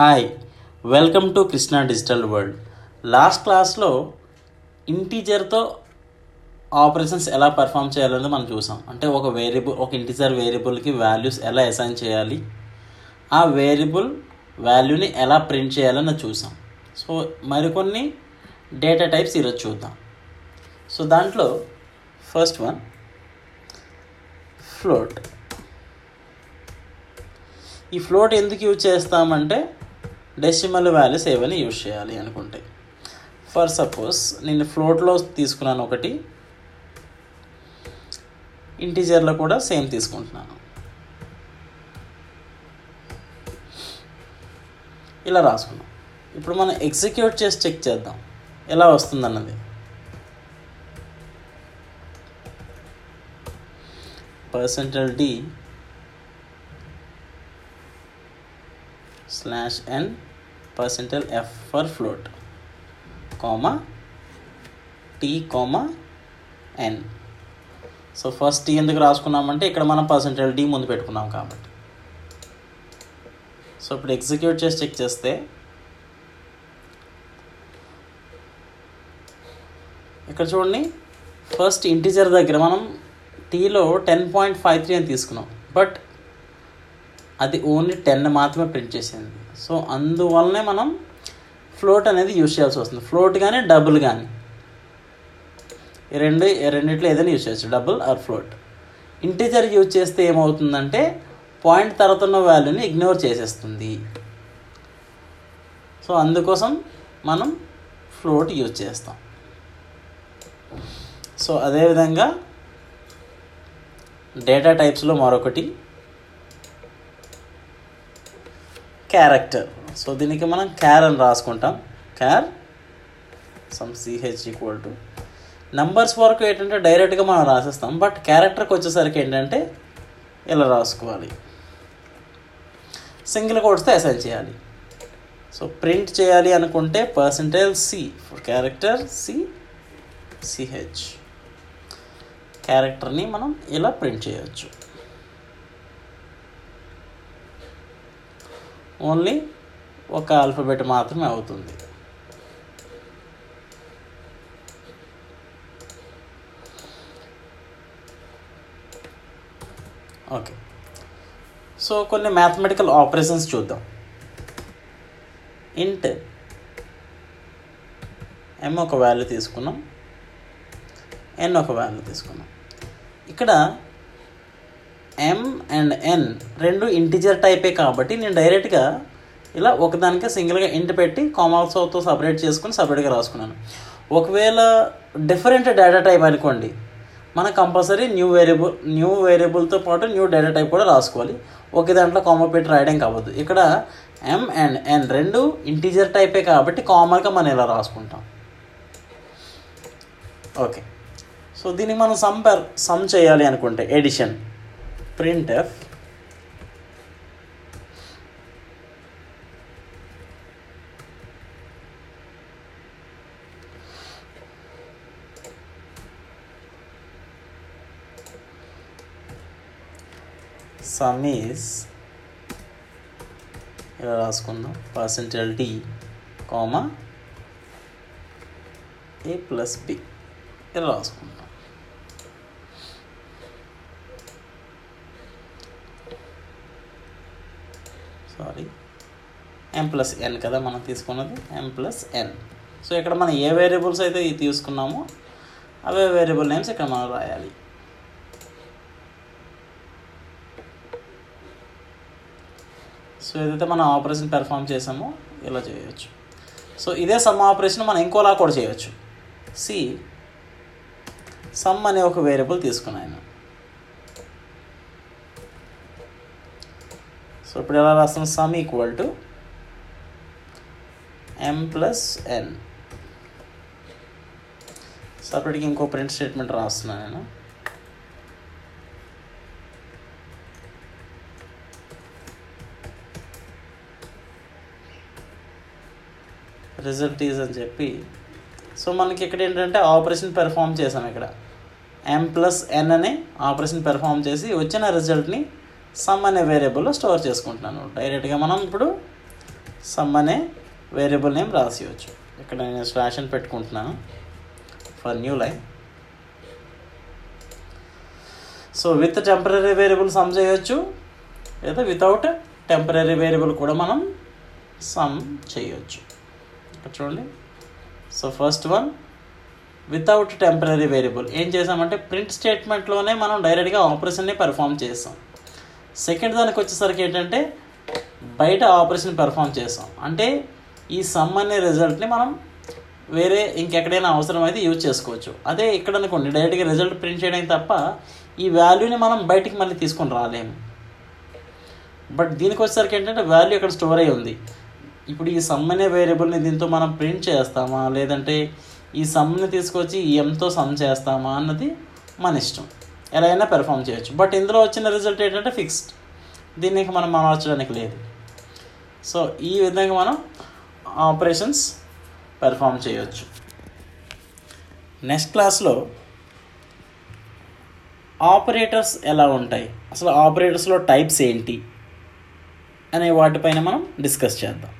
Hi welcome to Krishna digital world last క్లాస్లో ఇంటీజర్తో operations ఎలా పర్ఫామ్ చేయాలనేది మనం చూసాం. అంటే ఒక వేరియబుల్ ఒక ఇంటీజర్ వేరియబుల్కి వాల్యూస్ ఎలా అసైన్ చేయాలి ఆ వేరియబుల్ వాల్యూని ఎలా ప్రింట్ చేయాలని చూసాం. సో మరికొన్ని డేటా టైప్స్ ఈరోజు చూద్దాం. సో దాంట్లో ఫస్ట్ వన్ ఫ్లోట్ ఈ ఫ్లోట్ ఎందుకు యూజ్ చేస్తామంటే డెసిమల్ వాల్యూస్ ఏవైనా యూజ్ చేయాలి అనుకుంటే. ఫర్ సపోజ్ నేను ఫ్లోట్లో తీసుకున్నాను ఒకటి. ఇంటీజర్లో కూడా సేమ్ తీసుకుంటున్నాను. ఇలా రాసుకున్నాం. ఇప్పుడు మనం ఎగ్జిక్యూట్ చేసి చెక్ చేద్దాం. ఎలా వస్తుందన్నది. Percentile d slash n percentile f for float comma t comma n so first t ఎందుకు రాసుకున్నామంటే ఇక్కడ మనం పర్సెంటల్ డి ముందు పెట్టుకున్నాం కాబట్టి. సో ఇప్పుడు ఎగ్జిక్యూట్ చేసి చెక్ చేస్తే ఇక్కడ చూడండి ఫస్ట్ ఇంటీజర్ దగ్గర మనం టీలో టెన్ పాయింట్ ఫైవ్ త్రీ అని తీసుకున్నాం. బట్ అది ఓన్లీ టెన్ మాత్రమే ప్రింట్ చేసింది. సో అందువల్లనే మనం ఫ్లోట్ అనేది యూజ్ చేయాల్సి వస్తుంది. ఫ్లోట్ కానీ డబుల్ కానీ ఈ రెండు రెండిట్లో ఏదైనా యూజ్ చేయొచ్చు. Double or float integer use చేస్తే ఏమవుతుందంటే పాయింట్ తర్వాత ఉన్న వాల్యూని ఇగ్నోర్ చేసేస్తుంది. సో అందుకోసం మనం ఫ్లోట్ యూజ్ చేస్తాం. సో అదేవిధంగా డేటా టైప్స్లో మరొకటి క్యారెక్టర్ సో దీనికి మనం క్యార్ అని రాసుకుంటాం. Char some ch equal to numbers వరకు ఏంటంటే డైరెక్ట్గా మనం రాసేస్తాం. బట్ క్యారెక్టర్కి వచ్చేసరికి ఏంటంటే ఇలా రాసుకోవాలి. సింగిల్ కోడ్స్తో అసైన్ చేయాలి. సో ప్రింట్ చేయాలి అనుకుంటే percentage c for character c ch క్యారెక్టర్ని మనం ఇలా ప్రింట్ చేయొచ్చు. ఓన్లీ ఒక ఆల్ఫబెట్ మాత్రమే అవుతుంది. ఓకే. సో కొన్ని మ్యాథమెటికల్ ఆపరేషన్స్ చూద్దాం. ఇంట్ ఎం ఒక వాల్యూ తీసుకున్నాం ఎన్ ఒక వాల్యూ తీసుకున్నాం. ఇక్కడ ఎం అండ్ ఎన్ రెండు ఇంటిజర్ టైపే కాబట్టి నేను డైరెక్ట్గా ఇలా ఒకదానికే సింగిల్గా ఇంటి పెట్టి కామాల్సోతో సపరేట్ చేసుకుని సపరేట్గా రాసుకున్నాను. ఒకవేళ డిఫరెంట్ డేటా టైప్ అనుకోండి మనం కంపల్సరీ న్యూ వేరియబుల్ న్యూ వేరియబుల్తో పాటు న్యూ డేటా టైప్ కూడా రాసుకోవాలి. ఒకే దాంట్లో కామా పెట్టి రాయడం కావద్దు. ఇక్కడ ఎం అండ్ ఎన్ రెండు ఇంటీజర్ టైపే కాబట్టి కామన్గా మనం ఇలా రాసుకుంటాం. ఓకే సో దీన్ని మనం సమ్ సమ్ చేయాలి అనుకుంటే addition print f sum is ఇలా రాసుకుందాం? Percentage d comma a plus b ఇలా రాసుకుందాం? సారీ. ఎం ప్లస్ ఎన్ కదా మనం తీసుకున్నది. ఎం ప్లస్ ఎన్ సో ఇక్కడ మనం ఏ వేరియబుల్స్ అయితే ఇది తీసుకున్నామో అవే వేరియబుల్ నేమ్స్ ఇక్కడ మనం రాయాలి. సో ఏదైతే మనం ఆపరేషన్ పెర్ఫామ్ చేసామో ఇలా చేయవచ్చు సో ఇదే సమ్ ఆపరేషన్ మనం ఇంకోలా కూడా చేయవచ్చు సి సమ్ అనే ఒక వేరియబుల్ తీసుకున్నాను సో ఇప్పుడు ఎలా రాస్తాం? Sum equal to m plus n సపరేట్గా ఇంకో ప్రింట్ స్టేట్మెంట్ రాస్తున్నాను నేను. రిజల్ట్ ఈజ్ అని చెప్పి. సో మనకి ఇక్కడ ఏంటంటే ఆపరేషన్ పెర్ఫామ్ చేశాను ఇక్కడ. ఎం ప్లస్ ఎన్ అనే ఆపరేషన్ పెర్ఫామ్ చేసి వచ్చిన రిజల్ట్ని సమ్ అనే వేరియబుల్లో స్టోర్ చేసుకుంటున్నాను. డైరెక్ట్గా మనం ఇప్పుడు సమ్ అనే వేరియబుల్ నేమ్ రాసివచ్చు ఇక్కడ నేను స్లాష్ అని పెట్టుకుంటున్నాను for new line so with temporary variable sum చేయొచ్చు. లేదా వితౌట్ టెంపరీ వేరియబుల్ కూడా మనం సమ్ చేయొచ్చు. ఇక్కడ చూడండి. So first one without temporary variable ఏం చేసామంటే ప్రింట్ స్టేట్మెంట్లోనే మనం డైరెక్ట్గా ఆపరేషన్ని పర్ఫామ్ చేస్తాం సెకండ్ దానికి వచ్చేసరికి ఏంటంటే బయట ఆపరేషన్ పెర్ఫామ్ చేస్తాం అంటే ఈ సమ్ అనే రిజల్ట్ని మనం వేరే ఇంకెక్కడైనా అవసరం అయితే యూజ్ చేసుకోవచ్చు. అదే ఇక్కడ అనుకోండి డైరెక్ట్గా రిజల్ట్ ప్రింట్ చేయడానికి తప్ప ఈ వాల్యూని మనం బయటికి మళ్ళీ తీసుకొని రాలేము బట్ దీనికి వచ్చేసరికి ఏంటంటే వాల్యూ ఇక్కడ స్టోర్ అయి ఉంది. ఇప్పుడు ఈ సమ్ అనే వేరియబుల్ని దీంతో మనం ప్రింట్ చేస్తామా? లేదంటే ఈ సమ్ని తీసుకొచ్చి ఎంతో సమ్ చేస్తామా? అన్నది మన ఇష్టం. ఎలా అయినా పెర్ఫామ్ చేయొచ్చు. బట్ ఇందులో వచ్చిన రిజల్ట్ ఏంటంటే ఫిక్స్డ్ దీనికి మనం మార్చడానికి లేదు. సో ఈ విధంగా మనం ఆపరేషన్స్ పెర్ఫామ్ చేయొచ్చు. నెక్స్ట్ క్లాస్లో ఆపరేటర్స్ ఎలా ఉంటాయి? అసలు ఆపరేటర్స్లో టైప్స్ ఏంటి? అనే వాటిపైన మనం డిస్కస్ చేద్దాం.